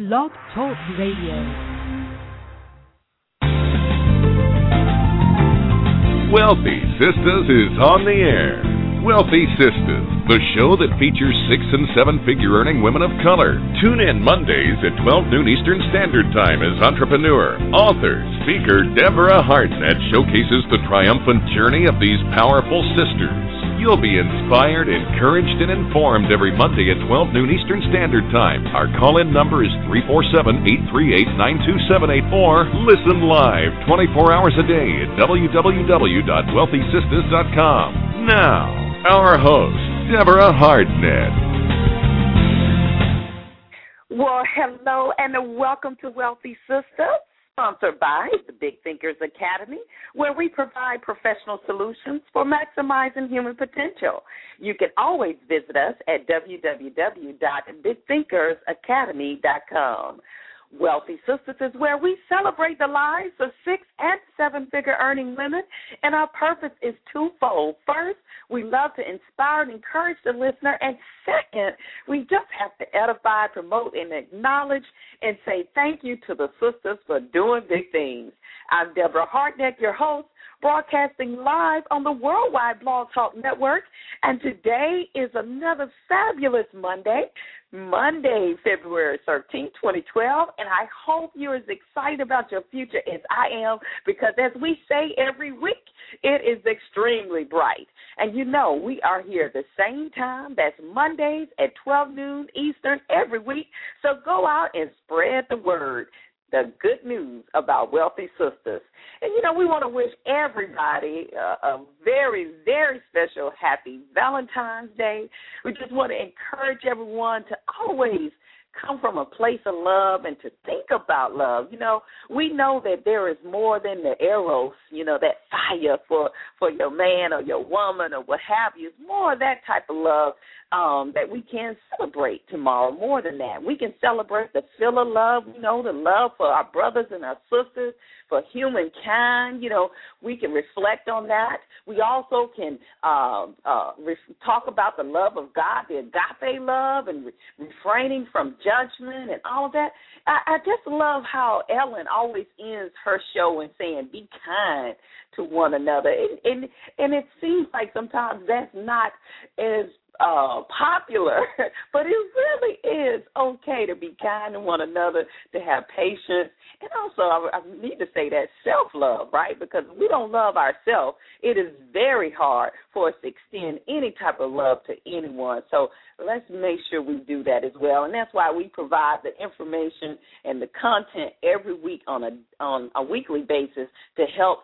Blog Talk Radio. Wealthy Sistas is on the air. Wealthy Sistas, the show that features six and seven figure earning women of color. Tune in Mondays at 12 noon Eastern Standard Time as entrepreneur, author, speaker Deborah Hardnett showcases the triumphant journey of these powerful sisters. You'll be inspired, encouraged, and informed every Monday at 12 noon Eastern Standard Time. Our call in number is 347 838 92784. Listen live 24 hours a day at www.wealthysistas.com. Now, our host, Deborah Hardnett. Well, hello and welcome to Wealthy Sistas sponsored by the Big Thinkers Academy, where we provide professional solutions for maximizing human potential. You can always visit us at www.bigthinkersacademy.com. Wealthy Sistas is where we celebrate the lives of six and seven figure earning women, and our purpose is twofold. First, we love to inspire and encourage the listener, and second, we just have to edify, promote, and acknowledge and say thank you to the sisters for doing big things. I'm Deborah Hardnett, your host, broadcasting live on the Worldwide Blog Talk Network, and today is another fabulous Monday. Monday, February 13, 2012, and I hope you're as excited about your future as I am because, as we say every week, it is extremely bright. And you know, we are here the same time. That's Mondays at 12 noon Eastern every week. So go out and spread the word the good news about wealthy Sistas. And you know, we want to wish everybody uh, a very, very special happy Valentine's Day. We just want to encourage everyone to always come from a place of love and to think about love. You know, we know that there is more than the eros, you know, that fire for for your man or your woman or what have you. It's more of that type of love um, that we can celebrate tomorrow. More than that, we can celebrate the feel of love. You know, the love for our brothers and our sisters, for humankind. You know, we can reflect on that. We also can uh, uh, re- talk about the love of God, the agape love, and re- refraining from judgment and all of that. I, I just love how Ellen always ends her show and saying, "Be kind to one another," and and, and it seems like sometimes that's not as uh, popular, but it really is okay to be kind to one another, to have patience, and also I, I need to say that self love, right? Because we don't love ourselves, it is very hard for us to extend any type of love to anyone. So let's make sure we do that as well, and that's why we provide the information and the content every week on a on a weekly basis to help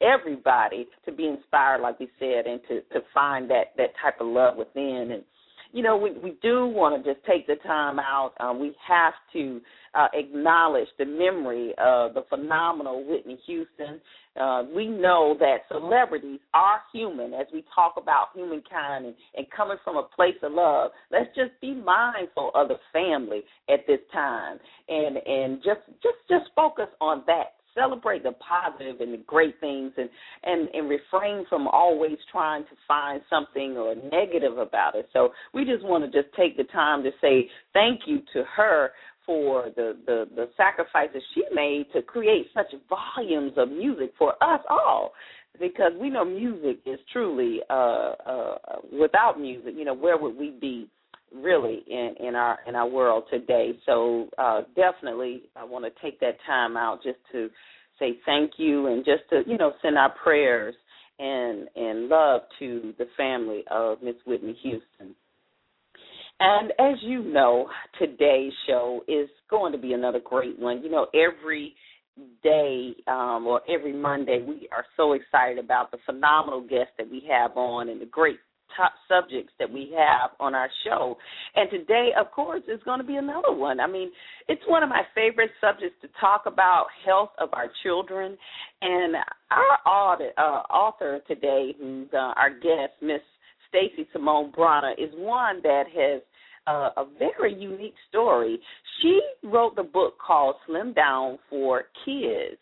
everybody to be inspired, like we said, and to to find that that type of love within. And you know, we we do want to just take the time out. Um, we have to uh, acknowledge the memory of the phenomenal Whitney Houston. Uh, we know that celebrities are human as we talk about humankind and, and coming from a place of love. Let's just be mindful of the family at this time and and just just just focus on that celebrate the positive and the great things and and and refrain from always trying to find something or negative about it so we just want to just take the time to say thank you to her for the, the the sacrifices she made to create such volumes of music for us all because we know music is truly uh uh without music you know where would we be really in in our in our world today. So uh, definitely, I want to take that time out just to say thank you and just to you know send our prayers and and love to the family of Miss Whitney Houston. And as you know, today's show is going to be another great one. You know, every day um, or every Monday, we are so excited about the phenomenal guests that we have on and the great top subjects that we have on our show. And today, of course, is going to be another one. I mean, it's one of my favorite subjects to talk about health of our children. And our audit, uh, author today, who's uh, our guest, Miss Stacey Simone Bronner, is one that has uh, a very unique story. She wrote the book called Slim Down for Kids.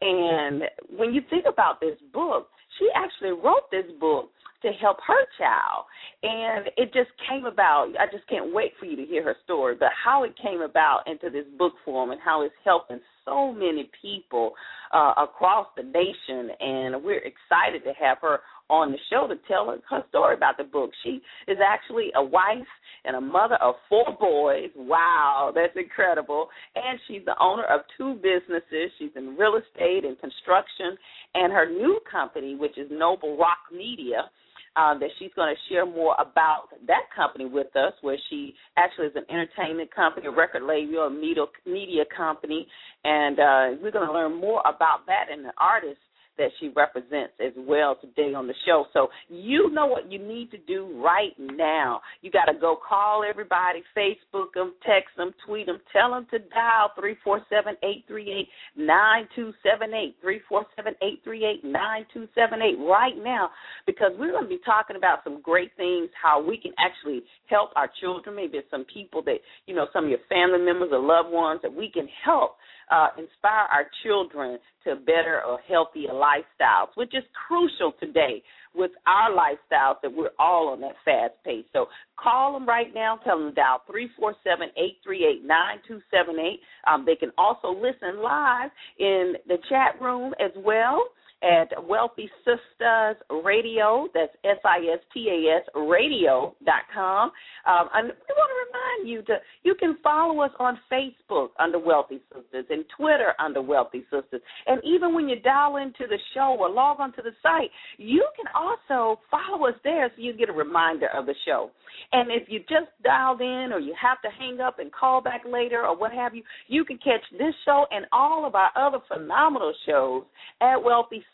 And when you think about this book, she actually wrote this book to help her child. And it just came about. I just can't wait for you to hear her story, but how it came about into this book form and how it's helping so many people uh, across the nation. And we're excited to have her on the show to tell her, her story about the book. She is actually a wife and a mother of four boys. Wow, that's incredible. And she's the owner of two businesses. She's in real estate and construction. And her new company, which is Noble Rock Media, uh, that she's going to share more about that company with us, where she actually is an entertainment company, a record label, a media, media company, and uh, we're going to learn more about that and the artist that she represents as well today on the show. So you know what you need to do right now. You got to go call everybody, Facebook them, text them, tweet them, tell them to dial three four seven eight three eight nine two seven eight three four seven eight three eight nine two seven eight right now because we're going to be talking about some great things how we can actually help our children. Maybe it's some people that you know, some of your family members or loved ones that we can help uh, inspire our children to better or healthier lifestyles, which is crucial today with our lifestyles that we're all on that fast pace. So call them right now. Tell them dial 347-838-9278. Um, they can also listen live in the chat room as well at Wealthy Sistas Radio. That's S I S T A S Radio dot com. Um, and we want to remind you to you can follow us on Facebook under Wealthy Sistas and Twitter under Wealthy Sistas. And even when you dial into the show or log onto the site, you can also follow us there so you get a reminder of the show. And if you just dialed in or you have to hang up and call back later or what have you, you can catch this show and all of our other phenomenal shows at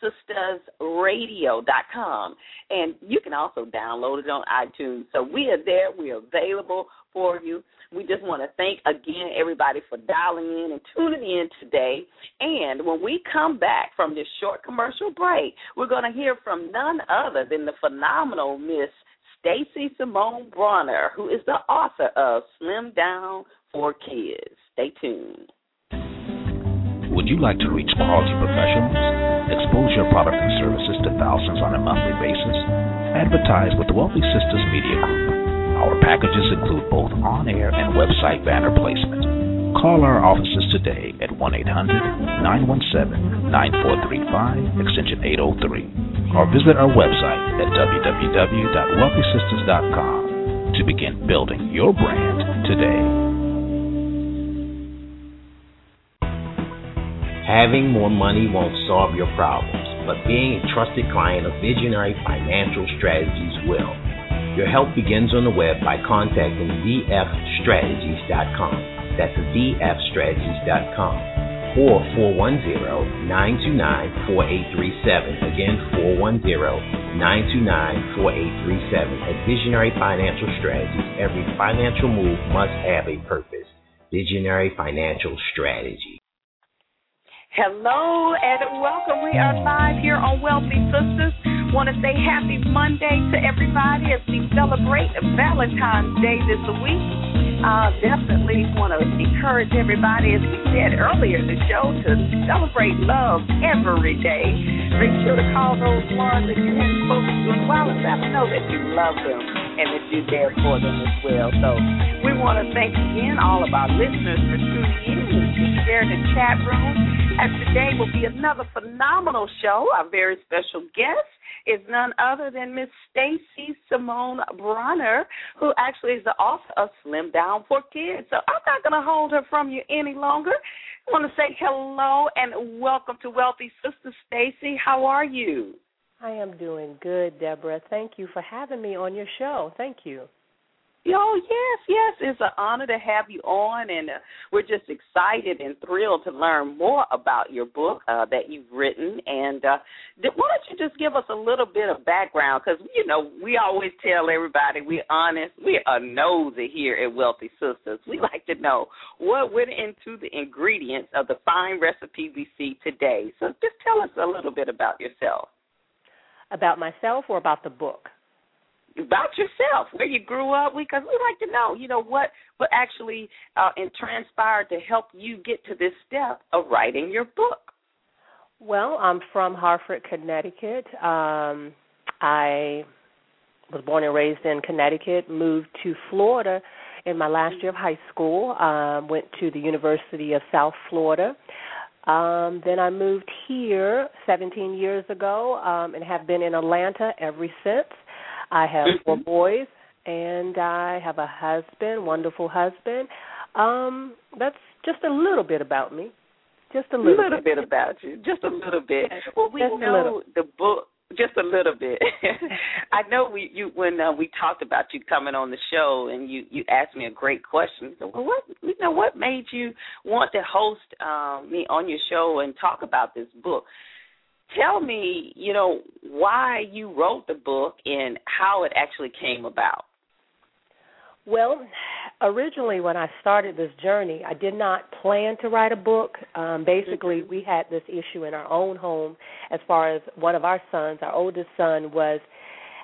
wealthysistasradio.com. And you can also download it on iTunes. So we are there. We are available for you. We just want to thank again everybody for dialing in and tuning in today. And when we come back from this short commercial break, we're going to hear from none other than the phenomenal Miss Stacey Simone Bronner, who is the author of Slim Down for Kids. Stay tuned. Would you like to reach quality professionals? Expose your product and services to thousands on a monthly basis? Advertise with Wealthy Sistas Media Group. Our packages include both on air and website banner placement. Call our offices today at 1 800 917 9435, extension 803, or visit our website at www.wealthysistas.com to begin building your brand today. Having more money won't solve your problems, but being a trusted client of Visionary Financial Strategies will. Your help begins on the web by contacting vfstrategies.com. That's vfstrategies.com or 410-929-4837. Again, 410-929-4837. At Visionary Financial Strategies, every financial move must have a purpose. Visionary Financial Strategy. Hello and welcome. We are live here on Wealthy Sistas. Want to say happy Monday to everybody as we celebrate Valentine's Day this week. Uh, definitely want to encourage everybody, as we said earlier in the show, to celebrate love every day. Make sure to call those ones that you haven't spoken to while let them know that you love them and that you're there for them as well. So we want to thank again all of our listeners for tuning in and sharing the chat room. And today will be another phenomenal show. Our very special guest is none other than Miss Stacey Simone Bronner, who actually is the author of Slim Down for Kids. So I'm not going to hold her from you any longer. I want to say hello and welcome to Wealthy Sister Stacey. How are you? I am doing good, Deborah. Thank you for having me on your show. Thank you. Oh yes, yes, it's an honor to have you on, and uh, we're just excited and thrilled to learn more about your book uh, that you've written. And uh, why don't you just give us a little bit of background? Because you know we always tell everybody we're honest, we are nosy here at Wealthy Sistas. We like to know what went into the ingredients of the fine recipe we see today. So just tell us a little bit about yourself. About myself or about the book? about yourself, where you grew up, because we like to know, you know, what what actually uh, and transpired to help you get to this step of writing your book. Well, I'm from Hartford, Connecticut. Um, I was born and raised in Connecticut, moved to Florida in my last year of high school, um, went to the University of South Florida. Um, then I moved here 17 years ago um, and have been in Atlanta ever since. I have mm-hmm. four boys and I have a husband, wonderful husband. Um, that's just a little bit about me. Just a little, little bit. bit about you. Just a little bit. Well, we just know the book just a little bit. I know we you when uh, we talked about you coming on the show and you you asked me a great question. So, well, what you know what made you want to host um, me on your show and talk about this book? Tell me, you know, why you wrote the book and how it actually came about. Well, originally when I started this journey, I did not plan to write a book. Um, basically, we had this issue in our own home as far as one of our sons, our oldest son, was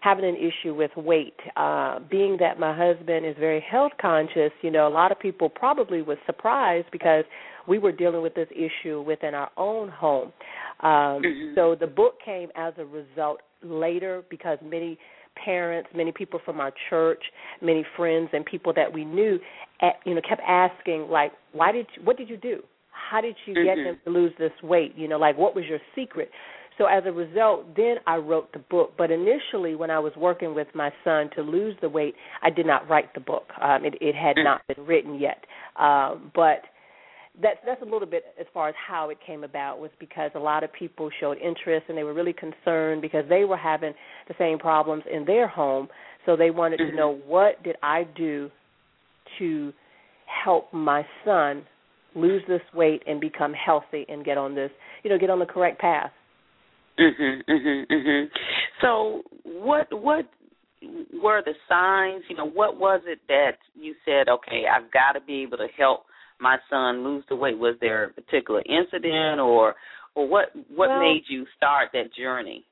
having an issue with weight. Uh, being that my husband is very health conscious, you know, a lot of people probably was surprised because we were dealing with this issue within our own home. Um, mm-hmm. So the book came as a result later because many parents, many people from our church, many friends and people that we knew, at, you know, kept asking like, "Why did you, what did you do? How did you get mm-hmm. them to lose this weight? You know, like what was your secret?" So as a result, then I wrote the book. But initially, when I was working with my son to lose the weight, I did not write the book. Um, it, it had mm. not been written yet. Um, but that's that's a little bit as far as how it came about was because a lot of people showed interest and they were really concerned because they were having the same problems in their home. So they wanted mm-hmm. to know what did I do to help my son lose this weight and become healthy and get on this you know get on the correct path? Mhm mhm mhm so what what were the signs? You know what was it that you said okay I've got to be able to help my son lose the weight? Was there a particular incident or or what what well, made you start that journey?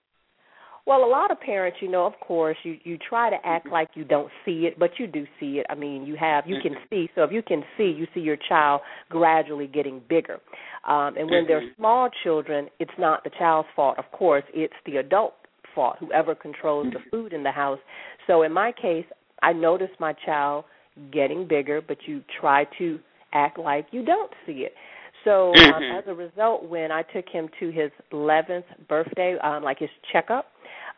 Well, a lot of parents, you know, of course, you you try to act mm-hmm. like you don't see it, but you do see it. I mean, you have you mm-hmm. can see. So if you can see, you see your child gradually getting bigger. Um and when mm-hmm. they're small children, it's not the child's fault, of course, it's the adult fault, whoever controls the mm-hmm. food in the house. So in my case, I noticed my child getting bigger, but you try to act like you don't see it. So um, mm-hmm. as a result, when I took him to his 11th birthday, um, like his checkup,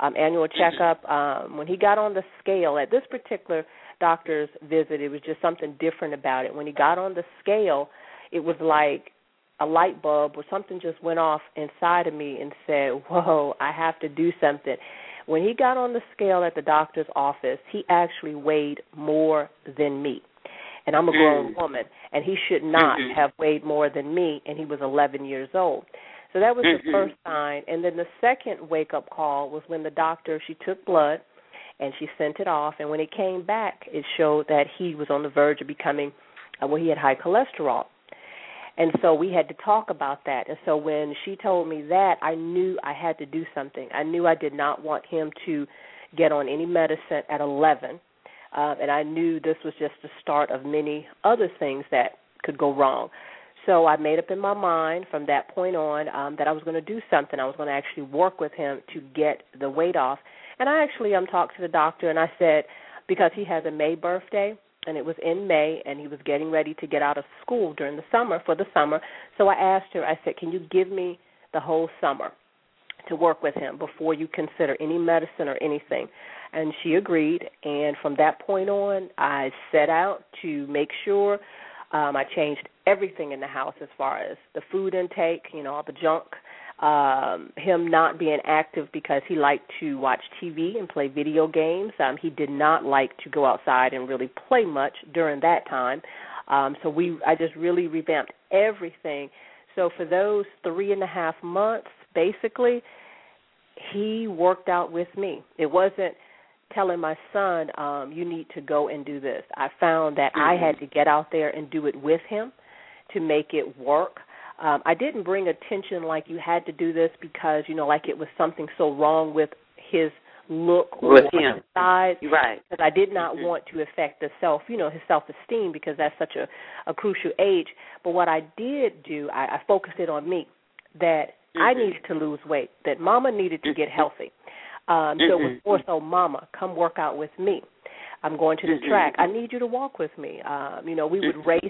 um, annual mm-hmm. checkup, um, when he got on the scale at this particular doctor's visit, it was just something different about it. When he got on the scale, it was like a light bulb or something just went off inside of me and said, "Whoa, I have to do something." When he got on the scale at the doctor's office, he actually weighed more than me and I'm a grown mm. woman, and he should not mm-hmm. have weighed more than me, and he was 11 years old. So that was mm-hmm. the first sign, and then the second wake up call was when the doctor she took blood, and she sent it off, and when it came back, it showed that he was on the verge of becoming, uh, well, he had high cholesterol. And so we had to talk about that. And so when she told me that, I knew I had to do something. I knew I did not want him to get on any medicine at 11 um, and I knew this was just the start of many other things that could go wrong. So I made up in my mind from that point on um, that I was going to do something. I was going to actually work with him to get the weight off. And I actually um talked to the doctor and I said because he has a May birthday and it was in May and he was getting ready to get out of school during the summer for the summer. So I asked her. I said, "Can you give me the whole summer to work with him before you consider any medicine or anything?" And she agreed. And from that point on, I set out to make sure um, I changed everything in the house as far as the food intake, you know, all the junk. Um, him not being active because he liked to watch TV and play video games. Um, he did not like to go outside and really play much during that time. Um, so we, I just really revamped everything. So for those three and a half months, basically, he worked out with me. It wasn't telling my son, um, you need to go and do this. I found that mm-hmm. I had to get out there and do it with him to make it work. Um, I didn't bring attention like you had to do this because, you know, like it was something so wrong with his look or with him. his size. Right. Because I did not mm-hmm. want to affect the self, you know, his self esteem because that's such a, a crucial age. But what I did do, I, I focused it on me that mm-hmm. I needed to lose weight, that mama needed to get mm-hmm. healthy Um, so it was more so, Mama, come work out with me. I'm going to the track. I need you to walk with me. Um, you know, we would race.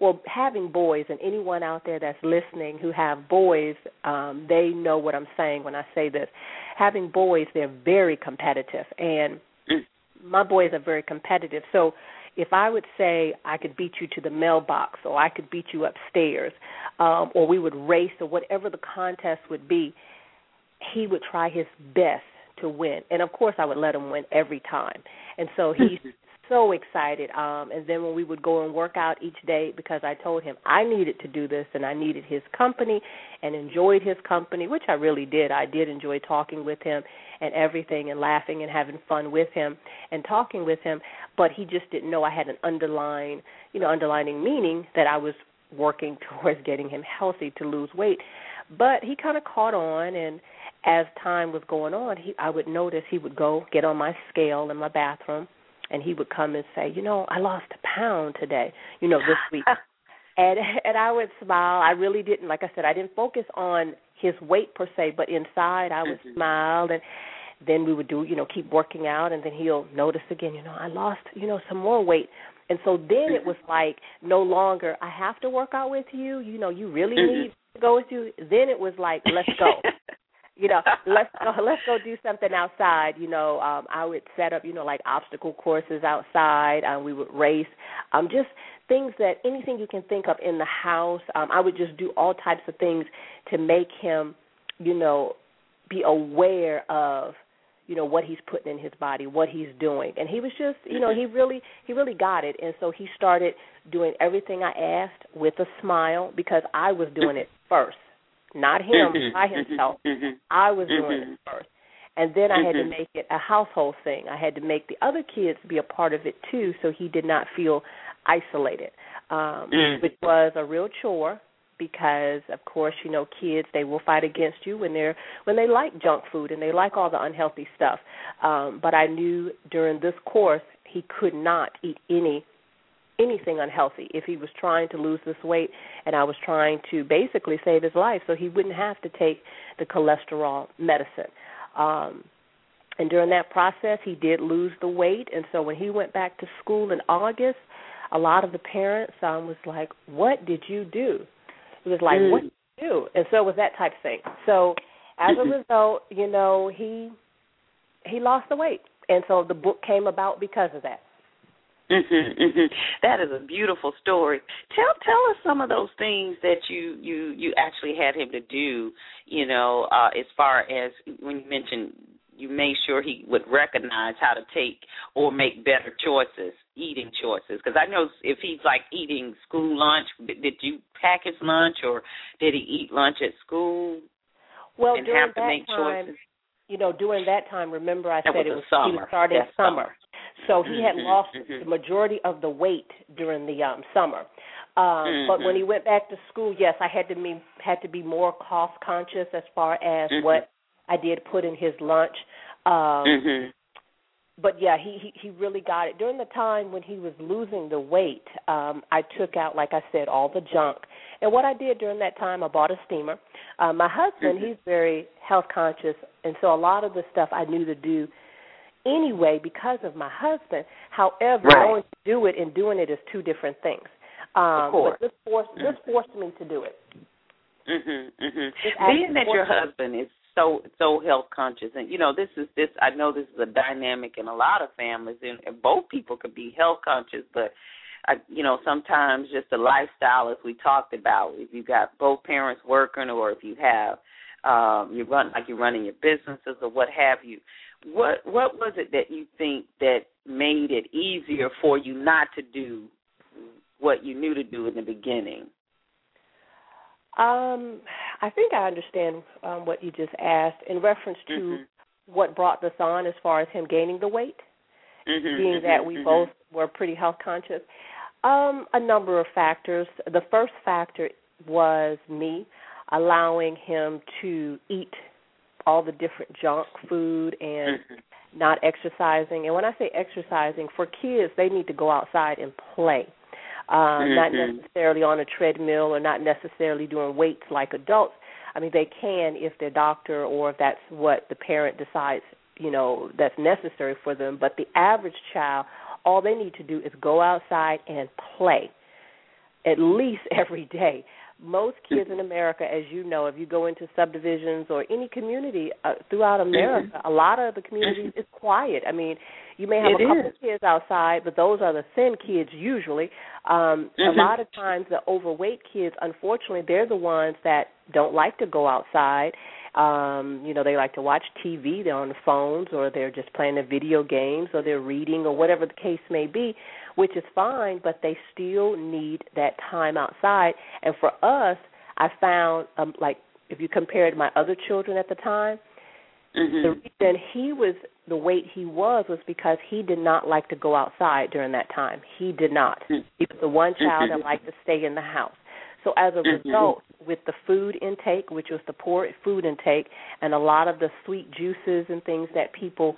Well, having boys and anyone out there that's listening who have boys, um, they know what I'm saying when I say this. Having boys, they're very competitive, and Mm. my boys are very competitive. So if I would say I could beat you to the mailbox, or I could beat you upstairs, um, or we would race, or whatever the contest would be, he would try his best to win. And of course, I would let him win every time. And so he's so excited. Um, and then when we would go and work out each day, because I told him I needed to do this and I needed his company and enjoyed his company, which I really did. I did enjoy talking with him and everything and laughing and having fun with him and talking with him. But he just didn't know I had an underlying, you know, underlining meaning that I was working towards getting him healthy to lose weight. But he kind of caught on and as time was going on, he I would notice he would go get on my scale in my bathroom and he would come and say, "You know, I lost a pound today, you know, this week." and and I would smile. I really didn't like I said, I didn't focus on his weight per se, but inside I would Mhm. smile and then we would do, you know, keep working out and then he'll notice again, you know, I lost, you know, some more weight. And so then it was like no longer I have to work out with you, you know, you really Mhm. need to go with you. Then it was like, let's go you know let's go let's go do something outside you know um i would set up you know like obstacle courses outside um we would race um just things that anything you can think of in the house um i would just do all types of things to make him you know be aware of you know what he's putting in his body what he's doing. And he was just you know he really he really got it. And so he started doing everything i asked with a smile because i was doing it first not him Mhm, by himself mhm. I was doing it first. And then I had to make it a household thing. I had to make the other kids be a part of it too so he did not feel isolated. Um Mm. which was a real chore because of course, you know, kids they will fight against you when they're when they like junk food and they like all the unhealthy stuff. Um but I knew during this course he could not eat any anything unhealthy if he was trying to lose this weight and I was trying to basically save his life so he wouldn't have to take the cholesterol medicine. Um and during that process he did lose the weight and so when he went back to school in August, a lot of the parents um was like, "What did you do?" It was like, Mm. "What did you do?" And so it was that type of thing. So as a result, you know, he he lost the weight. And so the book came about because of that. Mhm, mhm. That is a beautiful story. Tell tell us some of those things that you you you actually had him to do. You know, uh, as far as when you mentioned you made sure he would recognize how to take or make better choices, eating choices. Because I know if he's like eating school lunch, did did you pack his lunch or did he eat lunch at school Well, and during have to that make time, choices? You know, during that time, remember I That said was it was summer. he was starting summer. summer. So he had Mhm, lost mhm. the majority of the weight during the um summer. Um but Mhm. when he went back to school, yes, I had to be had to be more cost conscious as far as Mhm. what I did put in his lunch. Um but yeah, he, he he really got it. During the time when he was losing the weight, um, I took out, like I said, all the junk. And what I did during that time, I bought a steamer. Uh, my husband, Mhm. he's very health conscious, and so a lot of the stuff I knew to do anyway because of my husband. However, Right. knowing to do it and doing it is two different things. Um, Of course. But this forced this forced me to do it. Mhm. Mhm. Being that your husband is so so health conscious, and you know this is this. I know this is a dynamic in a lot of families, and, and both people could be health conscious, but I, you know sometimes just the lifestyle, as we talked about, if you got both parents working, or if you have um, you run like you're running your businesses or what have you. What what was it that you think that made it easier for you not to do what you knew to do in the beginning? Um, I think I understand um, what you just asked in reference to Mhm. what brought this on as far as him gaining the weight, Mhm, being mhm, that we mhm. both were pretty health conscious. Um, a number of factors. The first factor was me allowing him to eat all the different junk food and Mhm. not exercising. And when I say exercising, for kids, they need to go outside and play. Um, not Mhm. necessarily on a treadmill or not necessarily doing weights like adults. I mean, they can if their doctor or if that's what the parent decides you know that's necessary for them. But the average child, all they need to do is go outside and play, at least every day. Most kids in America, as you know, if you go into subdivisions or any community uh, throughout America, mm-hmm. a lot of the communities is quiet. I mean, you may have it a couple is. kids outside, but those are the thin kids usually. Um mm-hmm. A lot of times, the overweight kids, unfortunately, they're the ones that don't like to go outside um you know they like to watch tv they're on the phones or they're just playing the video games or they're reading or whatever the case may be which is fine but they still need that time outside. And for us i found um like if you compared my other children at the time mm-hmm. the reason he was the weight he was was because he did not like to go outside during that time. He did not. Mm-hmm. he was the one child that liked to stay in the house so as a mm-hmm. result, with the food intake, which was the poor food intake, and a lot of the sweet juices and things that people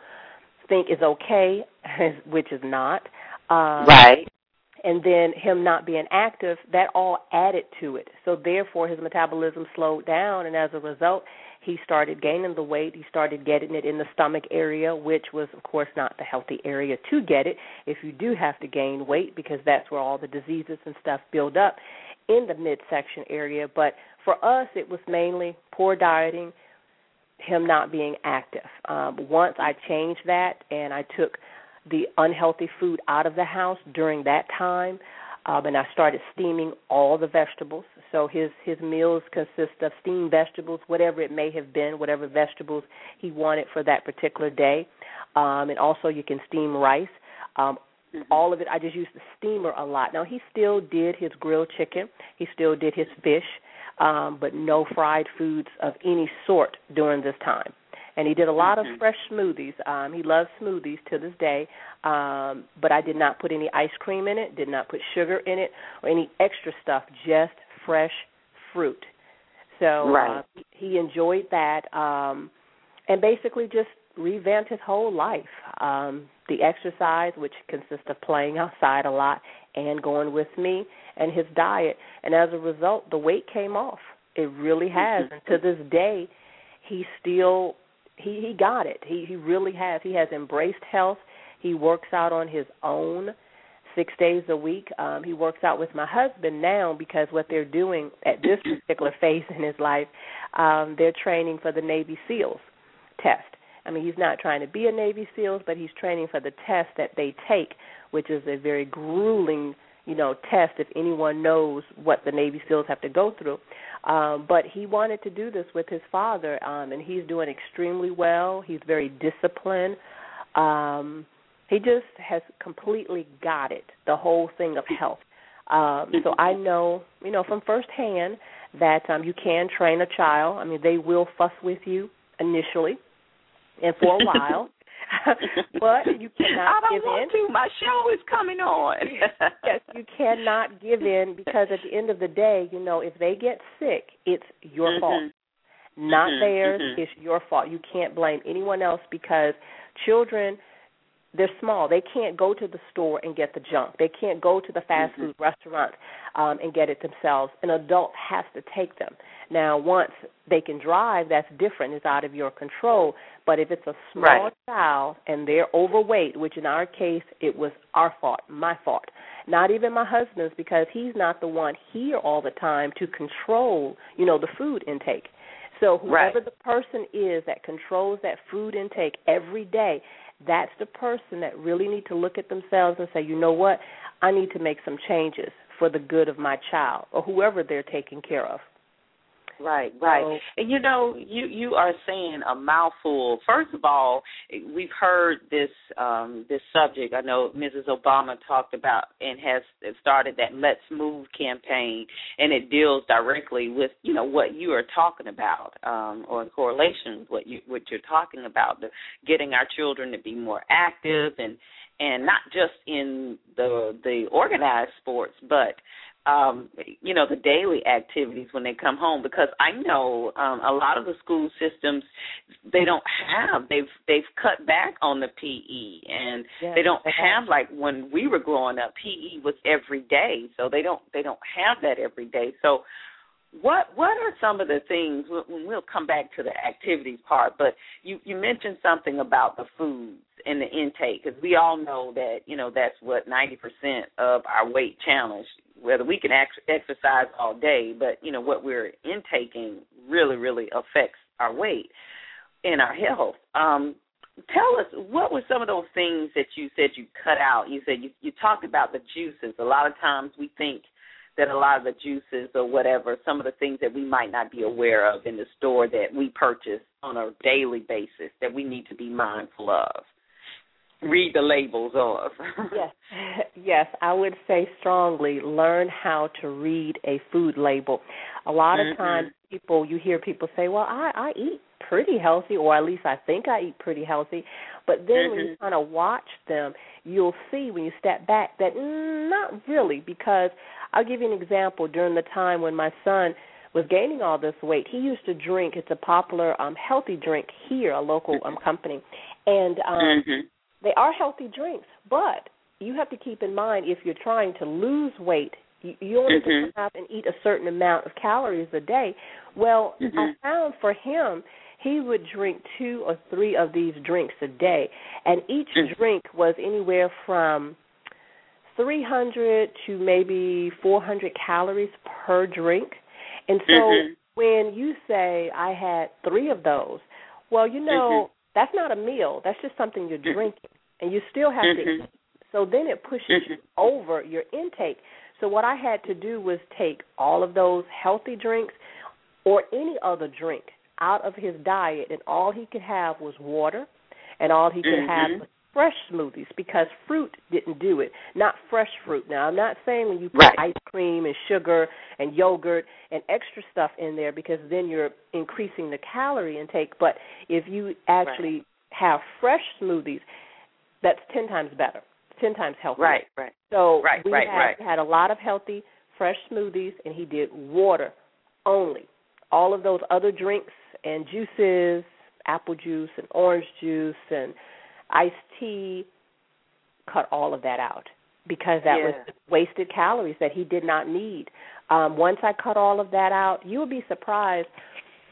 think is okay, which is not. Um, right. And then him not being active, that all added to it. So therefore, his metabolism slowed down, and as a result, he started gaining the weight. He started getting it in the stomach area, which was, of course, not the healthy area to get it if you do have to gain weight because that's where all the diseases and stuff build up in the midsection area. But for us, it was mainly poor dieting, him not being active. Um, once I changed that and I took the unhealthy food out of the house during that time, um, and I started steaming all the vegetables. So his his meals consist of steamed vegetables, whatever it may have been, whatever vegetables he wanted for that particular day, um, and also you can steam rice. Um, Mm-hmm. All of it, I just used the steamer a lot. Now he still did his grilled chicken, he still did his fish, um, but no fried foods of any sort during this time. And he did a lot mm-hmm. of fresh smoothies. Um, he loves smoothies to this day, um, but I did not put any ice cream in it, did not put sugar in it, or any extra stuff. Just fresh fruit. So right. uh, he enjoyed that, um, and basically just revamped his whole life. Um, the exercise, which consists of playing outside a lot and going with me, and his diet. And as a result, the weight came off. It really has. Mm-hmm. And to this day, he still he he got it. He he really has. He has embraced health. He works out on his own six days a week. Um, he works out with my husband now because what they're doing at this particular phase in his life, um, they're training for the Navy SEALs test. I mean, he's not trying to be a Navy SEALs, but he's training for the test that they take, which is a very grueling, you know, test. If anyone knows what the Navy SEALs have to go through, um, but he wanted to do this with his father, um, and he's doing extremely well. He's very disciplined. Um, he just has completely got it, the whole thing of health. Um, so I know, you know, from firsthand that um, you can train a child. I mean, they will fuss with you initially and for a while. but you cannot I don't give want in. to. My show is coming on. yes, you cannot give in because at the end of the day, you know, if they get sick, it's your mm-hmm. fault. Not Mhm, theirs, mhm. it's your fault. You can't blame anyone else because children they're small. They can't go to the store and get the junk. They can't go to the fast Mhm. food restaurant um, and get it themselves. An adult has to take them. Now, once they can drive, that's different. It's out of your control. But if it's a small Right. child and they're overweight, which in our case it was our fault, my fault, not even my husband's, because he's not the one here all the time to control, you know, the food intake. So whoever Right. the person is that controls that food intake every day, that's the person that really need to look at themselves and say, you know what, I need to make some changes for the good of my child or whoever they're taking care of. Right, right. So- and you know, you you are saying a mouthful. First of all, we've heard this um this subject. I know Mrs. Obama talked about and has started that Let's Move campaign and it deals directly with, you know, what you are talking about um or in correlation with what you what you're talking about, the getting our children to be more active and and not just in the the organized sports, but um you know the daily activities when they come home because i know um a lot of the school systems they don't have they've they've cut back on the pe and Yes, they don't have. like when we were growing up pe was every day so they don't they don't have that every day. So what what are some of the things? We'll, we'll come back to the activities part, but you you mentioned something about the foods and the intake because we all know that you know that's what ninety percent of our weight challenge. Whether we can ex- exercise all day, but you know what we're intaking really really affects our weight and our health. Um, tell us what were some of those things that you said you cut out. You said you you talked about the juices. A lot of times we think that a lot of the juices or whatever, some of the things that we might not be aware of in the store that we purchase on a daily basis that we need to be mindful of. Read the labels of. yes, yes, I would say strongly learn how to read a food label. A lot of mm-hmm. times, people you hear people say, "Well, I I eat pretty healthy, or at least I think I eat pretty healthy," but then mm-hmm. when you mm-hmm. kind of watch them, you'll see when you step back that mm, not really because I'll give you an example. During the time when my son was gaining all this weight, he used to drink. It's a popular um healthy drink here, a local um company, and um mm-hmm. they are healthy drinks. But you have to keep in mind if you're trying to lose weight, you, you only mm-hmm. have and eat a certain amount of calories a day. Well, mm-hmm. I found for him he would drink two or three of these drinks a day, and each mm-hmm. drink was anywhere from 300 to maybe 400 calories per drink. And so mm-hmm. when you say I had 3 of those, well, you know, mm-hmm. that's not a meal. That's just something you're mm-hmm. drinking and you still have to eat. So then it pushes you over your intake. So what I had to do was take all of those healthy drinks or any other drink out of his diet and all he could have was water and all he could have mm-hmm. was fresh smoothies because fruit didn't do it. Not fresh fruit. Now, I'm not saying when you put right. ice cream and sugar and yogurt and extra stuff in there because then you're increasing the calorie intake. But if you actually right. have fresh smoothies, that's 10 times better, 10 times healthier. Right, right. So right, we right, had, right. had a lot of healthy, fresh smoothies, and he did water only. All of those other drinks and juices, apple juice and orange juice and iced tea, cut all of that out because that yeah. was wasted calories that he did not need. Um, once I cut all of that out, you would be surprised.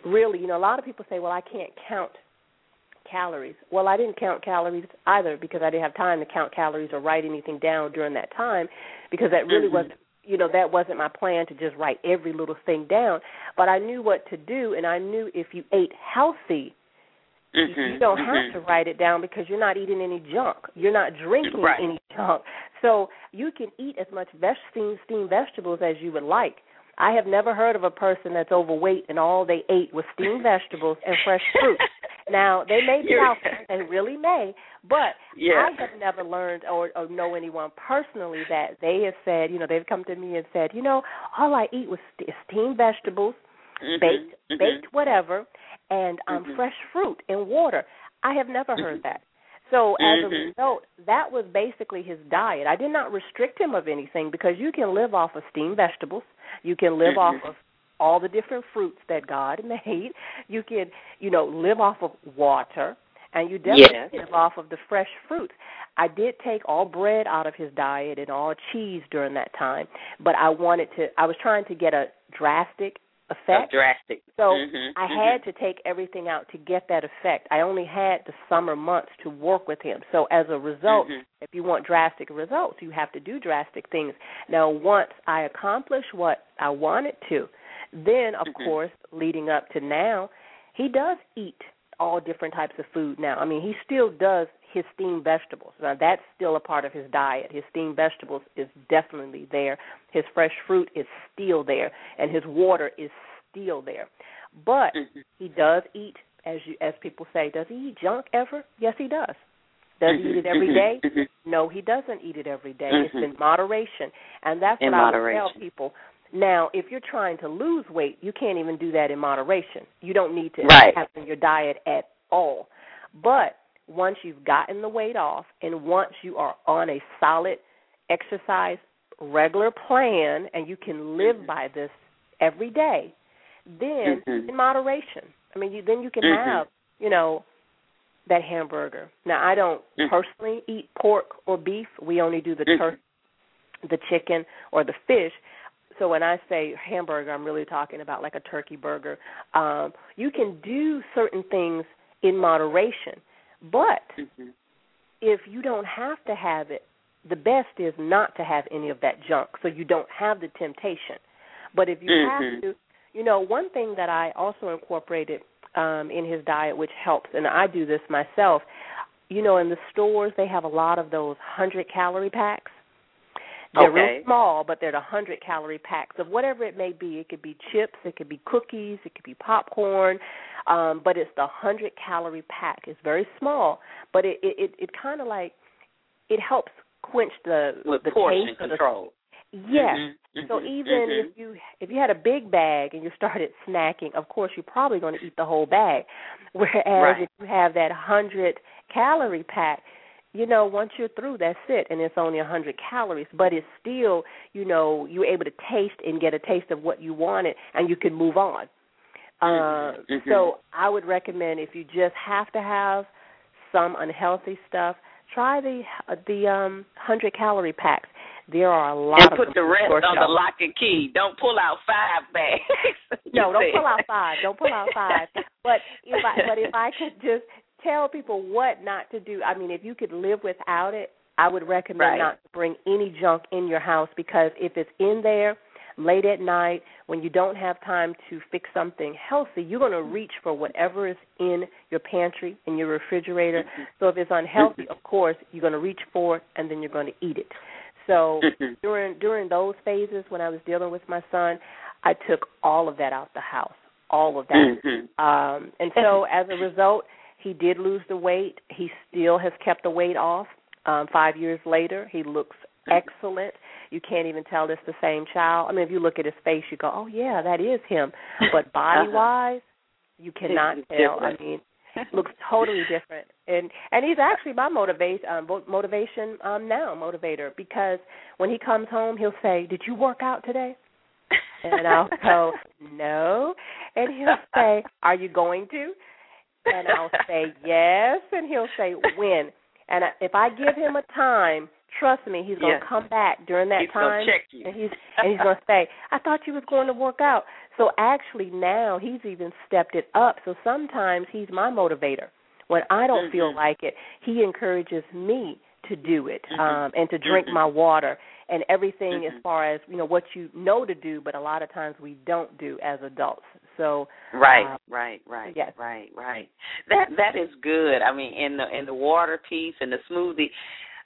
Really, you know, a lot of people say, "Well, I can't count calories." Well, I didn't count calories either because I didn't have time to count calories or write anything down during that time because that really mm-hmm. wasn't you know that wasn't my plan to just write every little thing down but i knew what to do and i knew if you ate healthy Mm-hmm, you don't mm-hmm. have to write it down because you're not eating any junk. You're not drinking right. any junk. So you can eat as much veg- steamed, steamed vegetables as you would like. I have never heard of a person that's overweight and all they ate was steamed vegetables and fresh fruit. Now they may be out there, they really may, but yeah. I have never learned or, or know anyone personally that they have said, you know, they've come to me and said, you know, all I eat was steamed vegetables, mm-hmm, baked, mm-hmm. baked whatever, and um mm-hmm. fresh fruit and water. I have never heard that. So as a Mhm. result, that was basically his diet. I did not restrict him of anything because you can live off of steamed vegetables. You can live Mhm. off of all the different fruits that God made. You can, you know, live off of water and you definitely Yes. live off of the fresh fruits. I did take all bread out of his diet and all cheese during that time, but I wanted to I was trying to get a drastic effect. drastic. So Mhm, I mhm. had to take everything out to get that effect. I only had the summer months to work with him. So as a result, Mhm. if you want drastic results, you have to do drastic things. Now, once I accomplished what I wanted to, then of Mhm. course, leading up to now, he does eat all different types of food now. I mean, he still does his steamed vegetables. Now that's still a part of his diet. His steamed vegetables is definitely there. His fresh fruit is still there, and his water is still there. But Mhm. he does eat, as you as people say, does he eat junk ever? Yes, he does. Does he eat it every day? Mhm, day? mhm. No, he doesn't eat it every day. It's Mhm. in moderation, and that's In what I would tell people. Now, if you're trying to lose weight, you can't even do that in moderation. You don't need to Right. have in your diet at all. But once you've gotten the weight off, and once you are on a solid exercise regular plan, and you can live Mhm. by this every day, then Mhm. in moderation. I mean, you, then you can Mhm. have, you know, that hamburger. Now, I don't Mhm. personally eat pork or beef. We only do the Mhm. turkey, the chicken, or the fish. So when I say hamburger, I'm really talking about like a turkey burger. Um, you can do certain things in moderation, but Mm-hmm. if you don't have to have it, the best is not to have any of that junk, so you don't have the temptation. But if you Mhm. have to, you know, one thing that I also incorporated um, in his diet, which helps, and I do this myself. You know, in the stores they have a lot of those hundred calorie packs. They're Okay. real small, but they're the hundred calorie packs of whatever it may be. It could be chips, it could be cookies, it could be popcorn, um, but it's the hundred calorie pack. It's very small, but it it it, it kind of like it helps quench the With the portion taste control. Yes. Mhm, So mhm, even mhm. if you if you had a big bag and you started snacking, of course you're probably going to eat the whole bag. Whereas Right. if you have that hundred calorie pack, you know once you're through, that's it, and it's only a hundred calories. But it's still, you know, you're able to taste and get a taste of what you wanted, and you can move on. Uh, Mhm. So I would recommend if you just have to have some unhealthy stuff, try the the um hundred calorie packs. There are a lot and of put the rest on the lock and key. Don't pull out five bags. No, don't pull out five. Don't pull out five. But if I but if I could just tell people what not to do, I mean, if you could live without it, I would recommend Right. not to bring any junk in your house because if it's in there late at night when you don't have time to fix something healthy, you're going to mm-hmm. reach for whatever is in your pantry in your refrigerator. Mm-hmm. So if it's unhealthy, mm-hmm. of course, you're going to reach for it and then you're going to eat it. So during during those phases when I was dealing with my son, I took all of that out the house, all of that. Um, and so as a result, he did lose the weight. He still has kept the weight off. Um, five years later, he looks excellent. You can't even tell it's the same child. I mean, if you look at his face, you go, "Oh yeah, that is him." But body wise, you cannot tell. I mean, looks totally different. And and he's actually my motivation um motivation um now motivator because when he comes home he'll say, "Did you work out today?" And I'll go, "No." And he'll say, "Are you going to?" And I'll say, "Yes." And he'll say, "When?" And I, if I give him a time, trust me, he's going to Yeah. come back during that He's gonna time check you. and he's and he's going to say, "I thought you was going to work out." So actually now he's even stepped it up. So sometimes he's my motivator. When I don't feel Mhm. like it, he encourages me to do it Mhm. um and to drink Mhm. my water and everything as Mhm. far as, you know, what you know to do, but a lot of times we don't do as adults. So Right, Uh, right, right, yes. right, right. That that is good. I mean, in the in the water piece and the smoothie.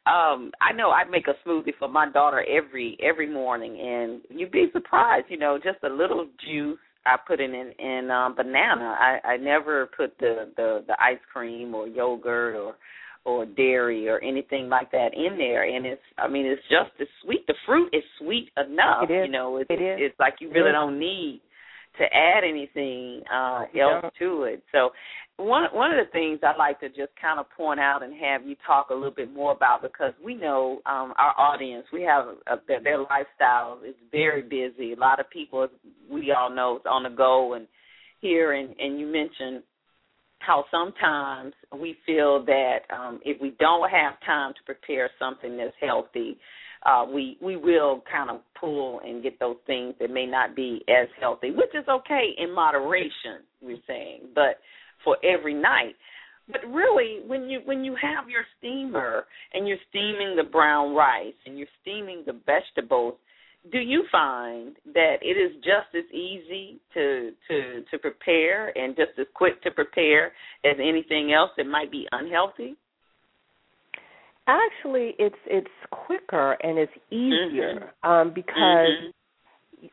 Um, I know I make a smoothie for my daughter every every morning, and you'd be surprised. You know, just a little juice. I put it in in um, banana. I I never put the the the ice cream or yogurt or or dairy or anything like that in there and it's I mean it's just as sweet. The fruit is sweet enough. It is. You know, it's It is. it's like you really is. don't need to add anything uh else don't. to it. So one one of the things I'd like to just kind of point out and have you talk a little bit more about because we know um our audience we have a, their, their lifestyle is very busy. A lot of people we all know is on the go and here and and you mentioned how sometimes we feel that um if we don't have time to prepare something that's healthy uh, we we will kind of pull and get those things that may not be as healthy, which is okay in moderation. We're saying, but for every night. But really, when you when you have your steamer and you're steaming the brown rice and you're steaming the vegetables, do you find that it is just as easy to to to prepare and just as quick to prepare as anything else that might be unhealthy? Actually it's it's quicker and it's easier um because Mhm.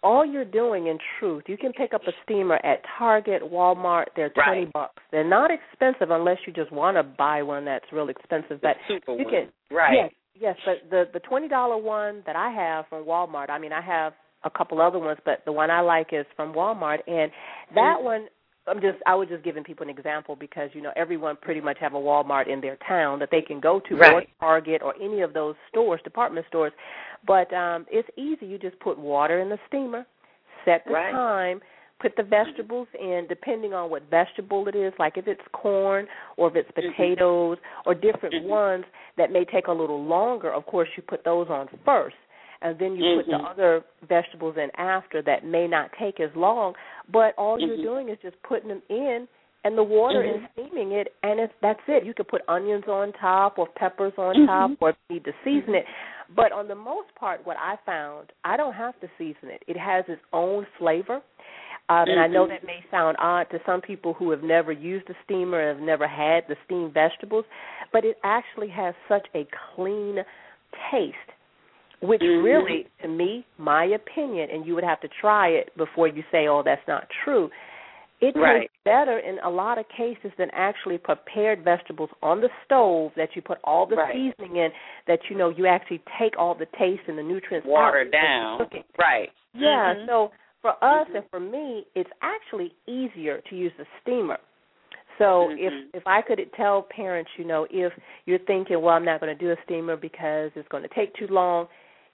all you're doing in truth, you can pick up a steamer at Target, Walmart, they're twenty Right. bucks. They're not expensive unless you just want to buy one that's real expensive. But you one, can right? Yes, yes, but the the twenty dollar one that I have from Walmart, I mean I have a couple other ones, but the one I like is from Walmart and that Mhm. one I'm just I was just giving people an example because you know everyone pretty much have a Walmart in their town that they can go to or Target or any of those stores, department stores. But um it's easy. You just put water in the steamer, set the Right. time, put the vegetables in depending on what vegetable it is, like if it's corn or if it's Mhm. potatoes or different Mhm. ones that may take a little longer, of course you put those on first. And then you mm-hmm. put the mm-hmm. other vegetables in after that may not take as long, but all mm-hmm. you're doing is just putting them in and the water mm-hmm. is steaming it and it's that's it. You could put onions on top or peppers on mm-hmm. top or need to season it. But on the most part what I found, I don't have to season it. It has its own flavor. Um, and I know Mm-hmm. that may sound odd to some people who have never used a steamer, and have never had the steamed vegetables, but it actually has such a clean taste, which mm-hmm. really, to me, my opinion, and you would have to try it before you say, "Oh, that's not true." It right. tastes better in a lot of cases than actually prepared vegetables on the stove that you put all the right. seasoning in. That you know you actually take all the taste and the nutrients water down. Right. Yeah. Mm-hmm. So for us mm-hmm. and for me, it's actually easier to use the steamer. So mm-hmm. if if I could tell parents, you know, if you're thinking, well, I'm not going to do a steamer because it's going to take too long,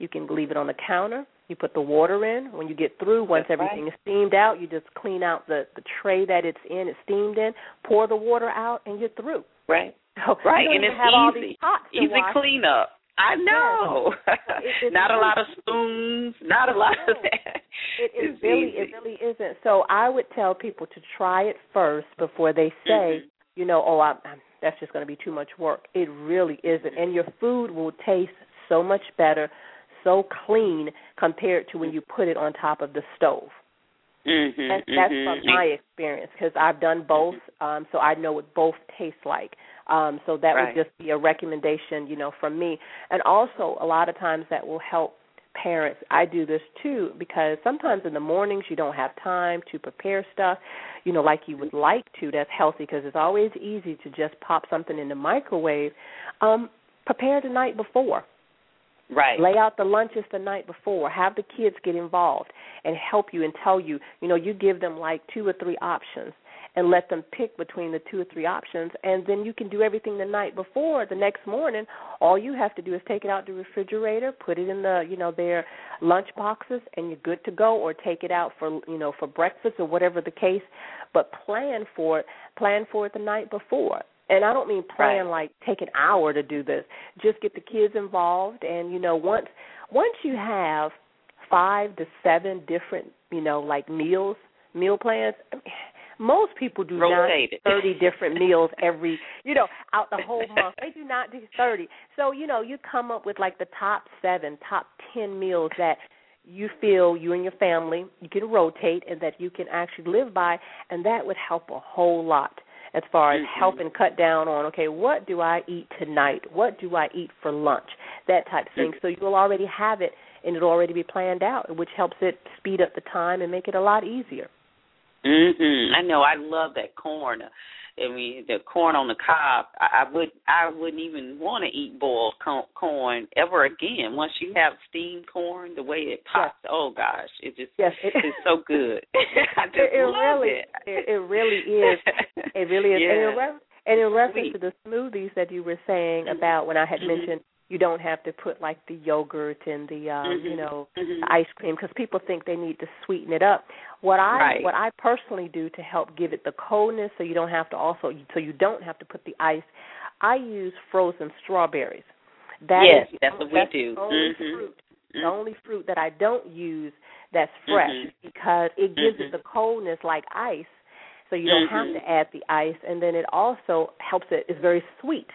you can leave it on the counter. You put the water in. When you get through, once That's everything right. is steamed out, you just clean out the the tray that it's in, it's steamed in. Pour the water out, and you're through. Right. So right, and it's easy. all these pots easy wash. cleanup. I know. It, not a lot of spoons. Not a lot of that. It, it it's really, easy. it really isn't. So I would tell people to try it first before they say, mm-hmm. you know, oh, I'm, I'm, that's just going to be too much work. It really isn't, and your food will taste so much better, so clean compared to when you put it on top of the stove. Mm-hmm, That's, that's mm-hmm. from my experience because I've done both, um, so I know what both taste like. Um, so that Right. would just be a recommendation, you know, from me. And also, a lot of times that will help parents. I do this too because sometimes in the mornings you don't have time to prepare stuff, you know, like you would like to. That's healthy because it's always easy to just pop something in the microwave. Um, prepare the night before. Right. Lay out the lunches the night before. Have the kids get involved and help you and tell you. You know, you give them like two or three options and let them pick between the two or three options and then you can do everything the night before the next morning all you have to do is take it out the refrigerator put it in the you know their lunch boxes and you're good to go or take it out for you know for breakfast or whatever the case but plan for it plan for it the night before and I don't mean plan Right. like take an hour to do this. Just get the kids involved and you know once once you have five to seven different, you know, like meals, meal plans, most people do not do 30 different meals every, you know, out the whole month. They do not do 30. So, you know, you come up with like the top 7, top 10 meals that you feel you and your family you can rotate and that you can actually live by and that would help a whole lot as far as Mhm. helping cut down on okay what do i eat tonight what do i eat for lunch that type of thing so you'll already have it and it'll already be planned out which helps it speed up the time and make it a lot easier Mm Mhm. I know. I love that corn. I mean, the corn on the cob. I, I would. I wouldn't even want to eat boiled co- corn ever again. Once you have steamed corn, the way it pops. Oh gosh, it just yes it, it's so good. I just it, it love really it. it, it really is it really is Yeah. and, in re- and in reference Sweet. to the smoothies that you were saying Mhm. about when i had Mhm. mentioned you don't have to put like the yogurt and the um you Mhm. know Mhm. the ice cream because people think they need to sweeten it up. What I Right. what I personally do to help give it the coldness, so you don't have to also so you don't have to put the ice. I use frozen strawberries. That Yes, is the that's what we that's do. The only Mhm. fruit, the Mhm. only fruit that I don't use that's fresh Mhm. because it gives it the coldness like ice. So you don't have to add the ice, and then it also helps it. It's very sweet.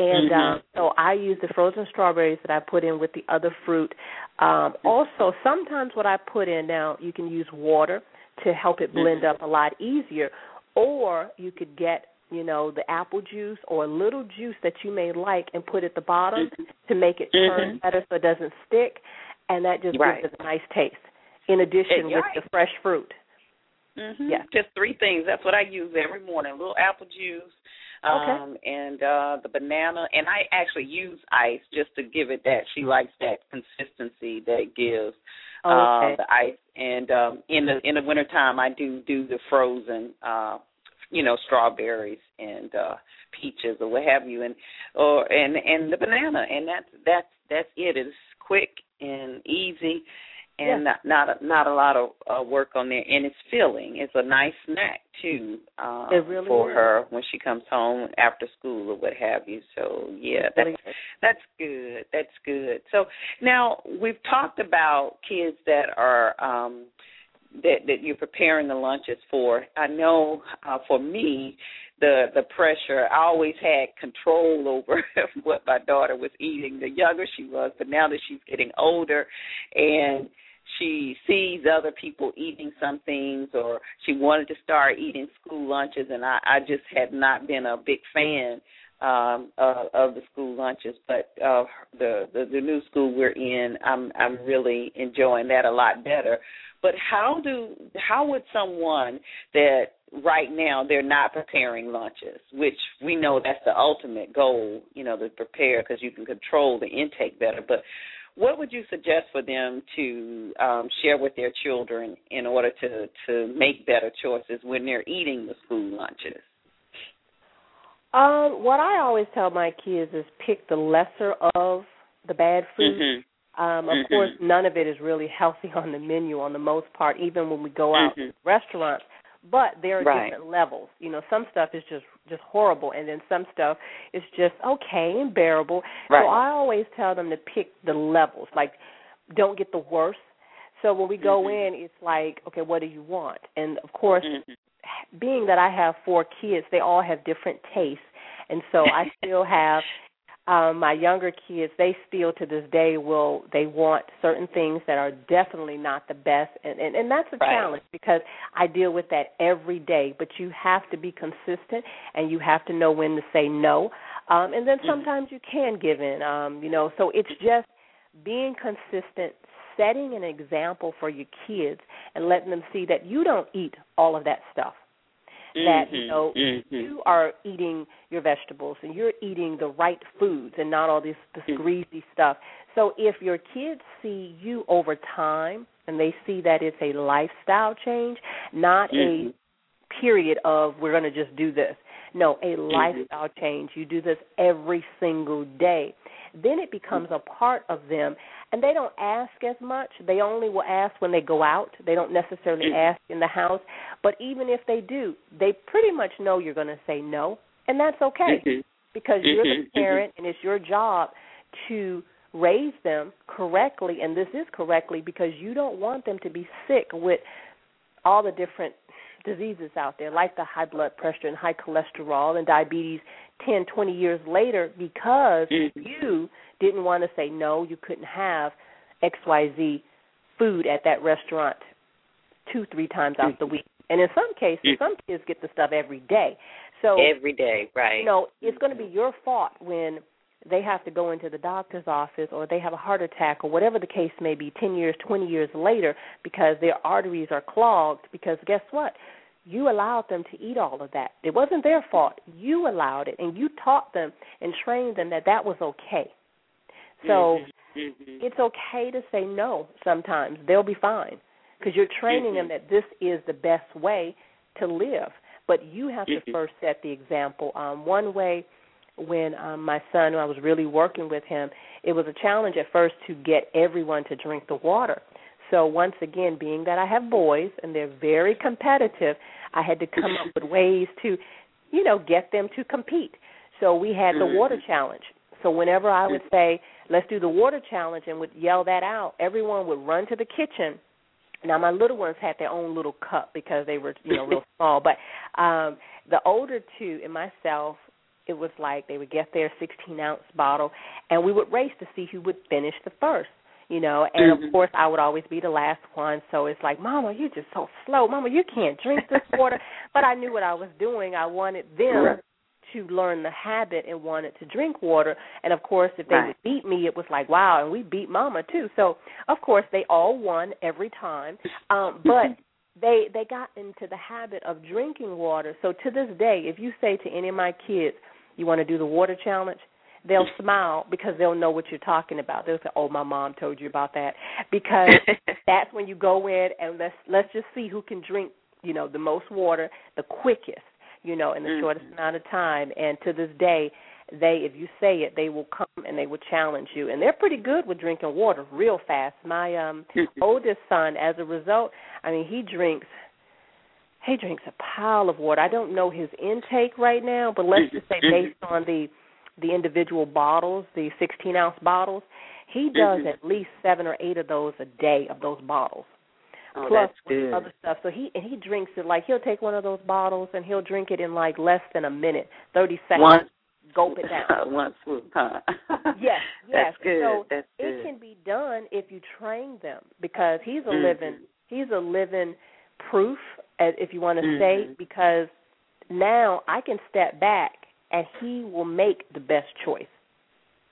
And Mhm. um, so I use the frozen strawberries that I put in with the other fruit. Um, also, sometimes what I put in now, you can use water to help it blend Mhm. up a lot easier, or you could get you know the apple juice or a little juice that you may like and put at the bottom Mhm. to make it turn Mhm. better so it doesn't stick, and that just Right. gives it a nice taste. In addition, with right. the fresh fruit. Mhm. Yeah. Just three things. That's what I use every morning. A little apple juice, um, and uh the banana. And I actually use ice just to give it that. She likes that consistency that it gives. Oh, Uh, the ice. And um in the in the wintertime I do do the frozen uh you know, strawberries and uh peaches or what have you and or and and the banana and that's that's that's it. It's quick and easy and not not a, not a lot of uh, work on there, and it's filling. It's a nice snack too um, really for is. her when she comes home after school or what have you. So yeah, that's that's good. That's good. So now we've talked about kids that are um that that you're preparing the lunches for. I know uh, for me the the pressure. I always had control over what my daughter was eating. The younger she was, but now that she's getting older, and she sees other people eating some things, or she wanted to start eating school lunches, and I, I just had not been a big fan um uh, of the school lunches but uh the, the the new school we're in i'm i'm really enjoying that a lot better. But how do how would someone that right now they're not preparing lunches which we know that's the ultimate goal you know to prepare because you can control the intake better but what would you suggest for them to um, share with their children in order to to make better choices when they're eating the school lunches Um, what I always tell my kids is pick the lesser of the bad food. mhm Um, of Mhm. course, none of it is really healthy on the menu on the most part, even when we go out Mhm. to restaurants. But there are Right. different levels. You know, some stuff is just just horrible, and then some stuff is just okay and bearable. Right. So I always tell them to pick the levels. Like, don't get the worst. So when we go Mhm. in, it's like, okay, what do you want? And of course, Mhm. being that I have four kids, they all have different tastes, and so I still have um my younger kids. They still to this day will they want certain things that are definitely not the best, and and, and that's a Right. challenge because I deal with that every day. But you have to be consistent, and you have to know when to say no. Um, and then Mhm. sometimes you can give in. Um, you know, so it's just being consistent setting an example for your kids and letting them see that you don't eat all of that stuff that you Mhm. know Mhm. you are eating your vegetables and you're eating the right foods and not all this this Mhm. greasy stuff so if your kids see you over time and they see that it's a lifestyle change not a period of we're going to just do this no a Mm-hmm. lifestyle change you do this every single day then it becomes a part of them and they don't ask as much they only will ask when they go out they don't necessarily Mhm. ask in the house but even if they do they pretty much know you're going to say no and that's okay Mhm. because you're the Mhm, mhm. parent and it's your job to raise them correctly and this is correctly because you don't want them to be sick with all the different diseases out there like the high blood pressure and high cholesterol and diabetes 10 20 years later because Mhm. you didn't want to say no you couldn't have xyz food at that restaurant two three times out the week and in some cases Mhm. some kids get the stuff every day so Every day, right? you know, it's going to be your fault when they have to go into the doctor's office or they have a heart attack or whatever the case may be 10 years, 20 years later because their arteries are clogged because guess what? You allowed them to eat all of that. It wasn't their fault. You allowed it and you taught them and trained them that that was okay. So Mhm, mhm. it's okay to say no sometimes. They'll be fine because you're training them Mhm. that this is the best way to live. But you have to Mhm. first set the example. Um, one way when um, my son, I was really working with him, it was a challenge at first to get everyone to drink the water. So once again, being that I have boys and they're very competitive, I had to come up with ways to, you know, get them to compete. So we had the water challenge. So whenever I would say, "Let's do the water challenge," and would yell that out, everyone would run to the kitchen. Now my little ones had their own little cup because they were, you know, real small. But um the older two and myself, it was like they would get their 16 ounce bottle, and we would race to see who would finish the first. You know, and Mhm. of course I would always be the last one. So it's like, Mama, you're just so slow. Mama, you can't drink this water. but I knew what I was doing. I wanted them Right. to learn the habit and wanted to drink water. And of course, if they Right. would beat me, it was like, wow, and we beat Mama too. So of course they all won every time. Um, but they they got into the habit of drinking water. So to this day, if you say to any of my kids, you want to do the water challenge, they'll smile because they'll know what you're talking about. They'll say, "Oh, my mom told you about that," because that's when you go in and let's let's just see who can drink, you know, the most water the quickest, you know, in the Mhm. shortest amount of time. And to this day, they if you say it, they will come and they will challenge you. And they're pretty good with drinking water real fast. My um oldest son, as a result, I mean, he drinks he drinks a pile of water. I don't know his intake right now, but let's just say based on the the individual bottles, the 16 ounce bottles, he does at least seven or eight of those a day of those bottles. Oh, plus other stuff. So he and he drinks it like he'll take one of those bottles and he'll drink it in like less than a minute, thirty seconds. One gulp it down. One swoop, huh? Yes, yes. That's good. So That's it can be done if you train them because he's a Mhm. living he's a living proof, if you want to Mhm. say, because now I can step back and he will make the best choice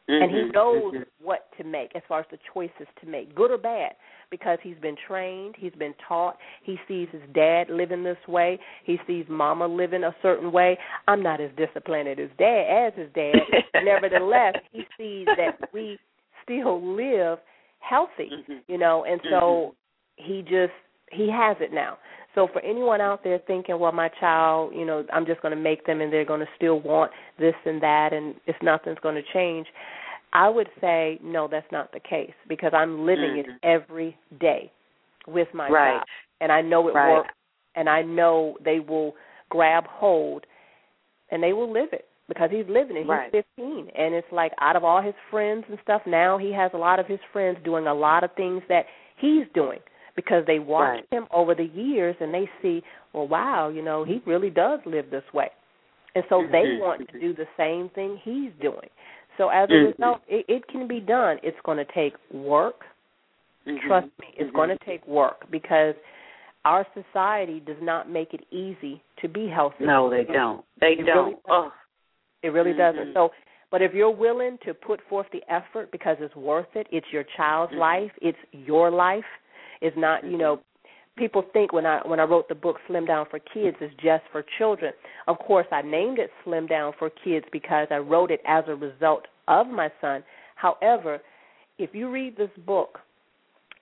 and he Mhm, knows mhm. what to make as far as the choices to make, good or bad, because he's been trained, he's been taught. He sees his dad living this way, he sees mama living a certain way. I'm not as disciplined as dad as his dad. Nevertheless, he sees that we still live healthy, Mhm. you know, and so he just he has it now. So for anyone out there thinking, well, my child, you know, I'm just going to make them and they're going to still want this and that, and if nothing's going to change, I would say no, that's not the case because I'm living it Mhm. every day with my Right. child, and I know it Right. works, and I know they will grab hold, and they will live it because he's living it. He's Right. 15, and it's like out of all his friends and stuff, now he has a lot of his friends doing a lot of things that he's doing because they watch Right. him over the years and they see, well, wow, you know, he really does live this way, and so they Mhm. want to do the same thing he's doing. So as a Mhm. result, it, it can be done. It's going to take work. Mhm. Trust me, it's going to take work because our society does not make it easy to be healthy. No, they don't. They It don't. really oh. It really doesn't. So, but if you're willing to put forth the effort because it's worth it, it's your child's life, it's your life. It's not, you know, people think when I when I wrote the book Slim Down for Kids it's just for children. Of course, I named it Slim Down for Kids because I wrote it as a result of my son. However, if you read this book,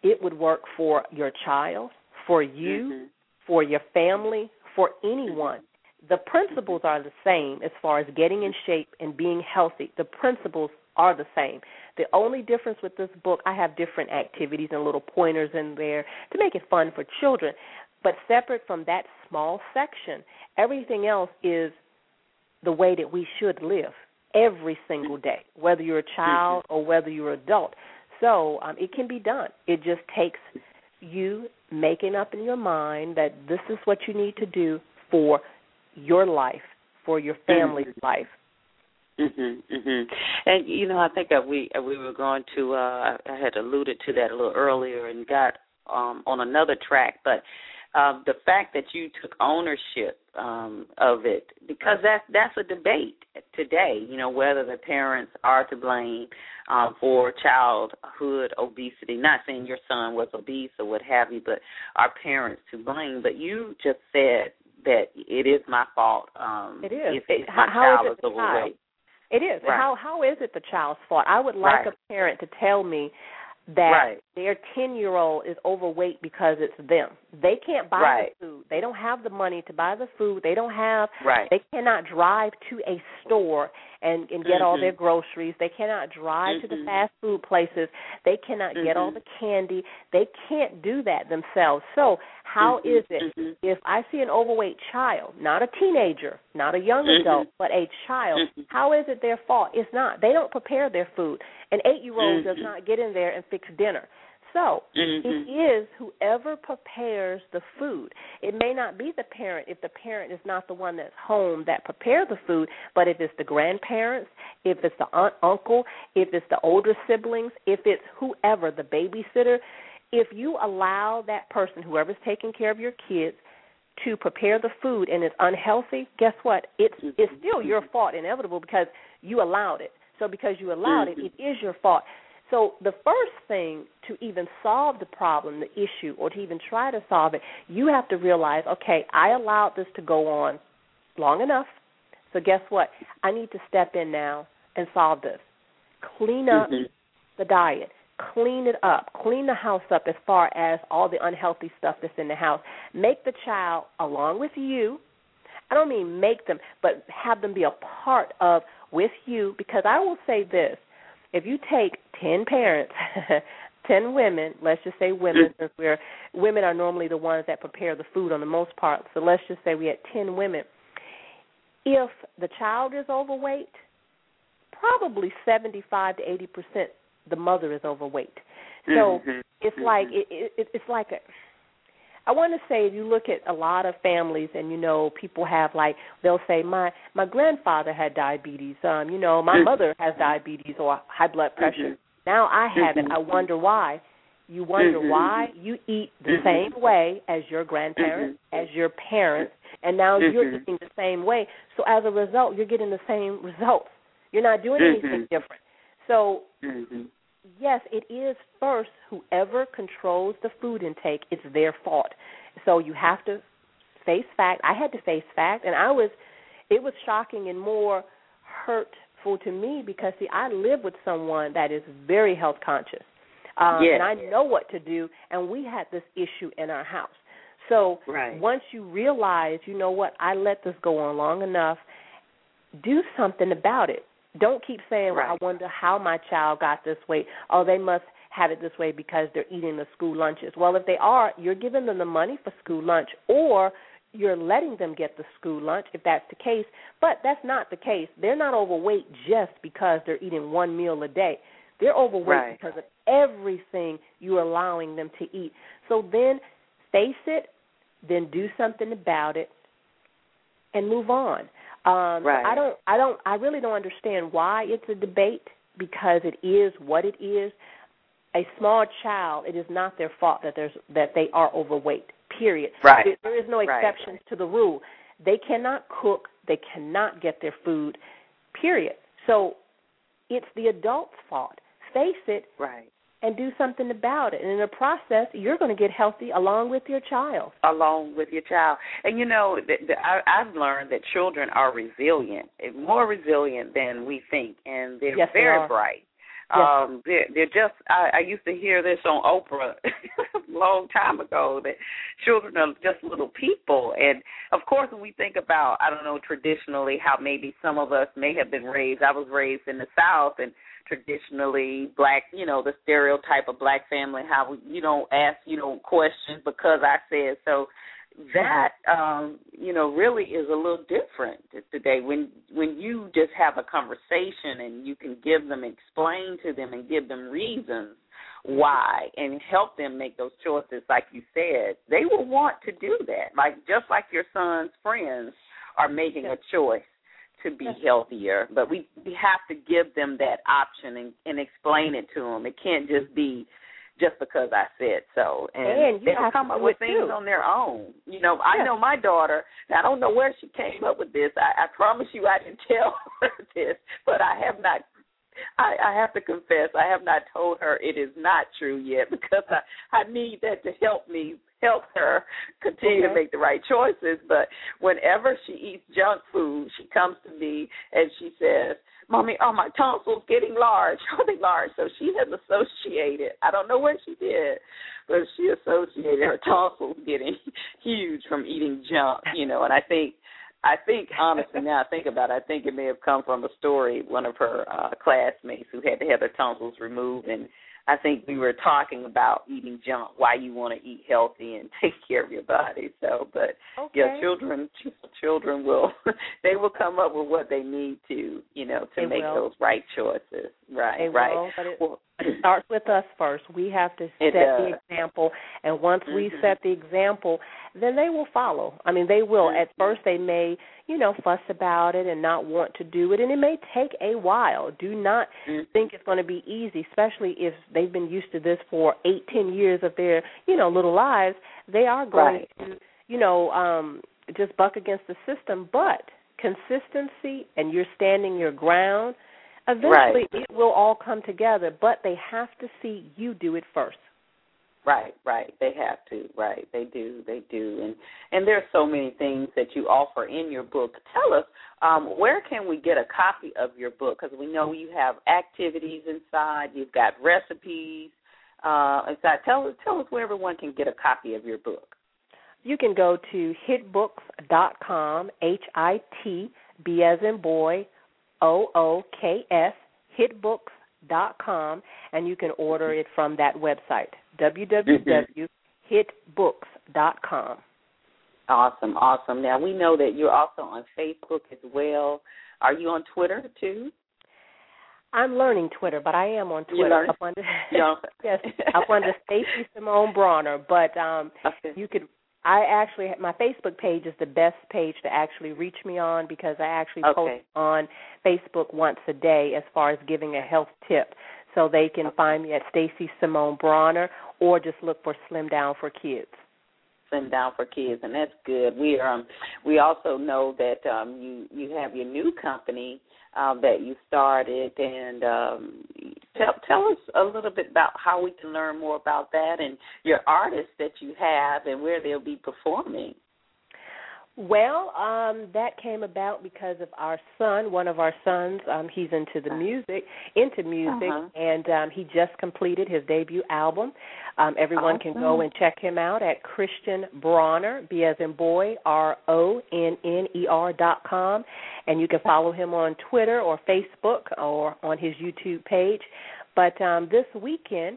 it would work for your child, for you, Mhm. for your family, for anyone. The principles are the same as far as getting in shape and being healthy. The principles are the same. The only difference with this book, I have different activities and little pointers in there to make it fun for children. But separate from that small section, everything else is the way that we should live every single day, whether you're a child or whether you're an adult. So um, it can be done. It just takes you making up in your mind that this is what you need to do for your life, for your family's life. Mhm, mhm. And you know, I think that we uh, we were going to. uh I had alluded to that a little earlier and got um on another track, but um the fact that you took ownership um of it because that's that's a debate today. You know, whether the parents are to blame um for childhood obesity. Not saying your son was obese or what have you, but are parents to blame? But you just said that it is my fault. Um, It is. If, if my how- how child is it is the child? overweight. It is. Right. How how is it the child's fault? I would like Right. a parent to tell me that Right. their 10-year-old is overweight because it's them. They can't buy Right. the food. They don't have the money to buy the food. They don't have Right. they cannot drive to a store and and get all Mhm. their groceries. They cannot drive to the Mhm. fast food places. They cannot get all Mhm. the candy. They can't do that themselves. So, how Mhm. is it Mhm. if I see an overweight child, not a teenager, not a young Mhm. adult, but a child, Mhm. how is it their fault? It's not. They don't prepare their food. An eight year old does Mhm. not get in there and fix dinner. So it is whoever prepares the food. It may not be the parent if the parent is not the one that's home that prepare the food, but if it's the grandparents, if it's the aunt, uncle, if it's the older siblings, if it's whoever, the babysitter, if you allow that person, whoever's taking care of your kids, to prepare the food and it's unhealthy, guess what? It's it's still your fault, inevitable because you allowed it. So because you allowed it, it is your fault. So the first thing to even solve the problem, the issue, or to even try to solve it, you have to realize, okay, I allowed this to go on long enough. So guess what? I need to step in now and solve this. Clean up Mhm. the diet. Clean it up. Clean the house up as far as all the unhealthy stuff that's in the house. Make the child along with you. I don't mean make them, but have them be a part of with you because I will say this. If you take 10 parents, 10 women, let's just say women since we're women are normally the ones that prepare the food on the most part. So let's just say we had 10 women. If the child is overweight, probably 75 to 80% the mother is overweight. So mm-hmm. it's like it, it, it's like a I want to say if you look at a lot of families and you know people have like they'll say my my grandfather had diabetes um you know my Mm-hmm. mother has diabetes or high blood pressure Mhm. now I have it Mhm. I wonder why you wonder Mhm. why you eat the same way as your grandparents as your parents and now you're eating the same way so as a result you're getting the same results you're not doing anything different so. Yes, it is first whoever controls the food intake, it's their fault. So you have to face fact. I had to face fact and I was it was shocking and more hurtful to me because see I live with someone that is very health conscious. Um Yes. and I know what to do and we had this issue in our house. So Right. once you realize, you know what, I let this go on long enough, do something about it. Don't keep saying, well, I wonder how my child got this weight." Oh, they must have it this way because they're eating the school lunches. Well, if they are, you're giving them the money for school lunch or you're letting them get the school lunch if that's the case. But that's not the case. They're not overweight just because they're eating one meal a day. They're overweight Right. because of everything you're allowing them to eat. So then face it, then do something about it and move on. Um so I don't I don't I really don't understand why it's a debate because it is what it is. A small child, it is not their fault that there's that they are overweight. Period. Right. There, there is no Right. exceptions to the rule. They cannot cook, they cannot get their food. Period. So it's the adult's fault. Face it Right. And do something about it. And in the process, you're going to get healthy along with your child. along with your child. And you know, th- th- I, I've learned that children are resilient, eh, more resilient than we think, and they're Yes, very are. bright. Yes. Um, they're, they're just. I, I used to hear this on Oprah a long time ago that children are just little people, and of course, when we think about, I don't know, traditionally how maybe some of us may have been raised. I was raised in the South, and traditionally black, you know, the stereotype of black family, how we, you don't ask, you don't question because I said so. That um, you know, really is a little different today. When when you just have a conversation and you can give them, explain to them, and give them reasons why, and help them make those choices, like you said, they will want to do that. Like just like your son's friends are making a choice to be healthier, but we we have to give them that option and, and explain it to them. It can't just be just because I said so, and, And they'll come up with things too. on their own. You know, I know my daughter. I don't know where she came up with this. I, I promise you, I didn't tell her this, but I have not. I, I have to confess, I have not told her it is not true yet because I I need that to help me help her continue to make the right choices. But whenever she eats junk food, she comes to me and she says, "Mommy, oh, my tonsils getting large? Are they large?" So she has associated. I don't know what she did, but she associated her tonsils getting huge from eating junk. You know, and I think. I think honestly now I think about it, I think it may have come from a story one of her uh classmates who had to have their tonsils removed and I think we were talking about eating junk, why you want to eat healthy and take care of your body. So, but Okay. yeah, children children will they will come up with what they need to, you know, to They make will. those right choices. Right, They right. will, but it well, starts with us first. We have to It set the example, and once we Mhm. set the example, then they will follow. I mean, they will. At Mhm. first, they may, you know, fuss about it and not want to do it, and it may take a while. Do not Mhm. think it's going to be easy, especially if they've been used to this for eight, ten years of their, you know, little lives. They are going Right. to, you know, um, just buck against the system. But consistency and you're standing your ground, eventually it will all come together. But they have to see you do it first. Right, right. They have to. Right, they do. They do. And and there's so many things that you offer in your book. Tell us um, where can we get a copy of your book? Because we know you have activities inside. You've got recipes uh, inside. Tell us tell us where everyone can get a copy of your book. You can go to hitbooks.com, H I T B as in boy, O O K S hitbooks.com, and you can order it from that website, www.hitbooks.com. Awesome, awesome. Now we know that you're also on Facebook as well. Are you on Twitter too? I'm learning Twitter, but I am on Twitter. Up under, yes, up under Stacey Simone Bronner. But um, okay. you could. I actually my Facebook page is the best page to actually reach me on because I actually okay. post on Facebook once a day as far as giving a health tip. So they can okay. find me at Stacey Simone Bronner or just look for Slim Down for Kids slim down for kids and that's good we um we also know that um you you have your new company um, that you started, and um, tell tell us a little bit about how we can learn more about that and your artists that you have and where they'll be performing. Well, um, that came about because of our son. One of our sons, um, he's into the music, into music, uh-huh. and um, he just completed his debut album. Um, everyone awesome. can go and check him out at Christian Bronner, B as in boy, R O N N E R dot com, and you can follow him on Twitter or Facebook or on his YouTube page. But um, this weekend,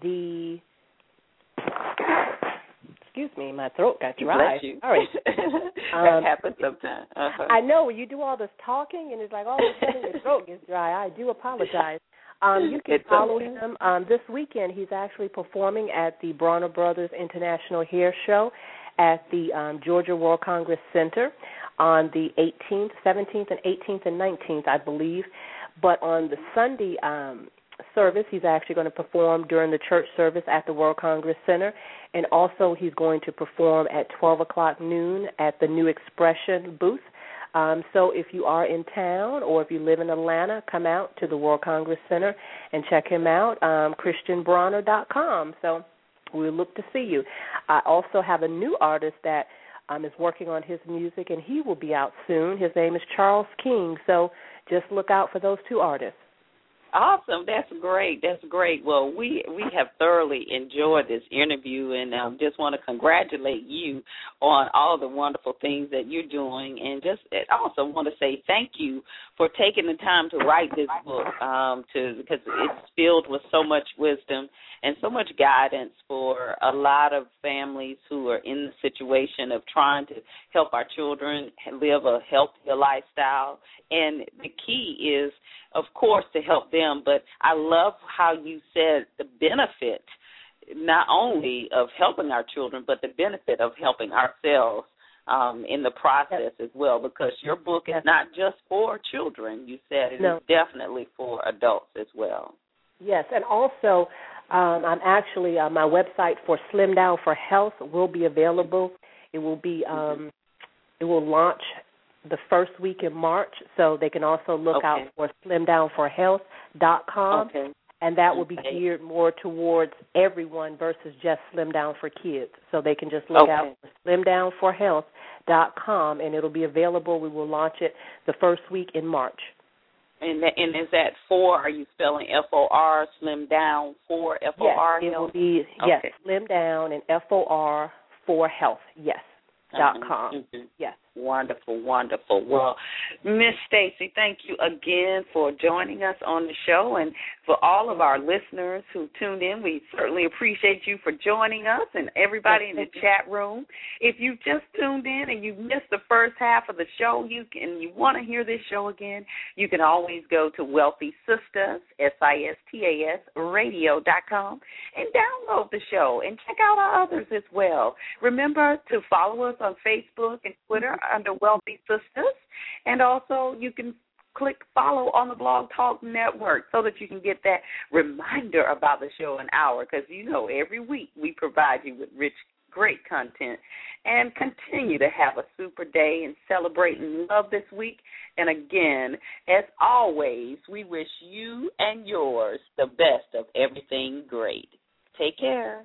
the excuse me, my throat got dry. Bless you. All right. that um, happens sometimes. Uh-huh. I know when you do all this talking and it's like all of a sudden your throat gets dry. I do apologize. Um, you can it's follow okay. him um, this weekend. He's actually performing at the Bronner Brothers International Hair Show at the um, Georgia World Congress Center on the 18th, 17th, and 18th and 19th, I believe. But on the Sunday um, service, he's actually going to perform during the church service at the World Congress Center, and also he's going to perform at 12 o'clock noon at the New Expression booth. Um, so if you are in town or if you live in Atlanta, come out to the World Congress Center and check him out, um, ChristianBronner.com. So we look to see you. I also have a new artist that um, is working on his music, and he will be out soon. His name is Charles King. So just look out for those two artists. Awesome, that's great. That's great. Well, we we have thoroughly enjoyed this interview, and um, just want to congratulate you on all the wonderful things that you're doing, and just also want to say thank you for taking the time to write this book, um, to because it's filled with so much wisdom and so much guidance for a lot of families who are in the situation of trying to help our children live a healthier lifestyle. And the key is of course, to help them. But I love how you said the benefit not only of helping our children, but the benefit of helping ourselves um, in the process as well. Because your book is not just for children. You said it no. is definitely for adults as well. Yes, and also um, I'm actually uh, my website for Slim Down for Health will be available. It will be um, it will launch the first week in March, so they can also look okay. out for slimdownforhealth.com. Okay. And that will be okay. geared more towards everyone versus just Slim Down for Kids. So they can just look okay. out for slimdownforhealth.com, and it'll be available. We will launch it the first week in March. And that, and is that for? Are you spelling F O R Slim Down for F O R? Yes, it will be yes Slim Down and F O R for Health. Yes. Dot com. Mm-hmm. Yes. Wonderful, wonderful. Well, Miss Stacey, thank you again for joining us on the show, and for all of our listeners who tuned in, we certainly appreciate you for joining us, and everybody in the chat room. If you just tuned in and you missed the first half of the show, you can you want to hear this show again, you can always go to Wealthy Sistas S I S T A S Radio dot com and download the show and check out our others as well. Remember to follow us on Facebook and Twitter under Wealthy Sistas. And also, you can click follow on the Blog Talk Network so that you can get that reminder about the show an hour. Because you know, every week we provide you with rich, great content. And continue to have a super day and celebrate and love this week. And again, as always, we wish you and yours the best of everything great. Take care.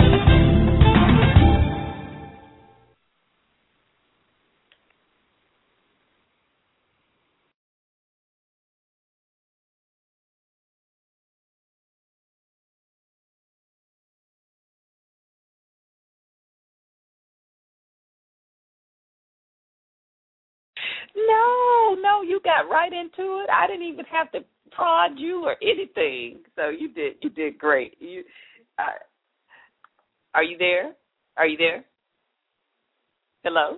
got right into it. I didn't even have to prod you or anything. So you did you did great. You uh, Are you there? Are you there? Hello?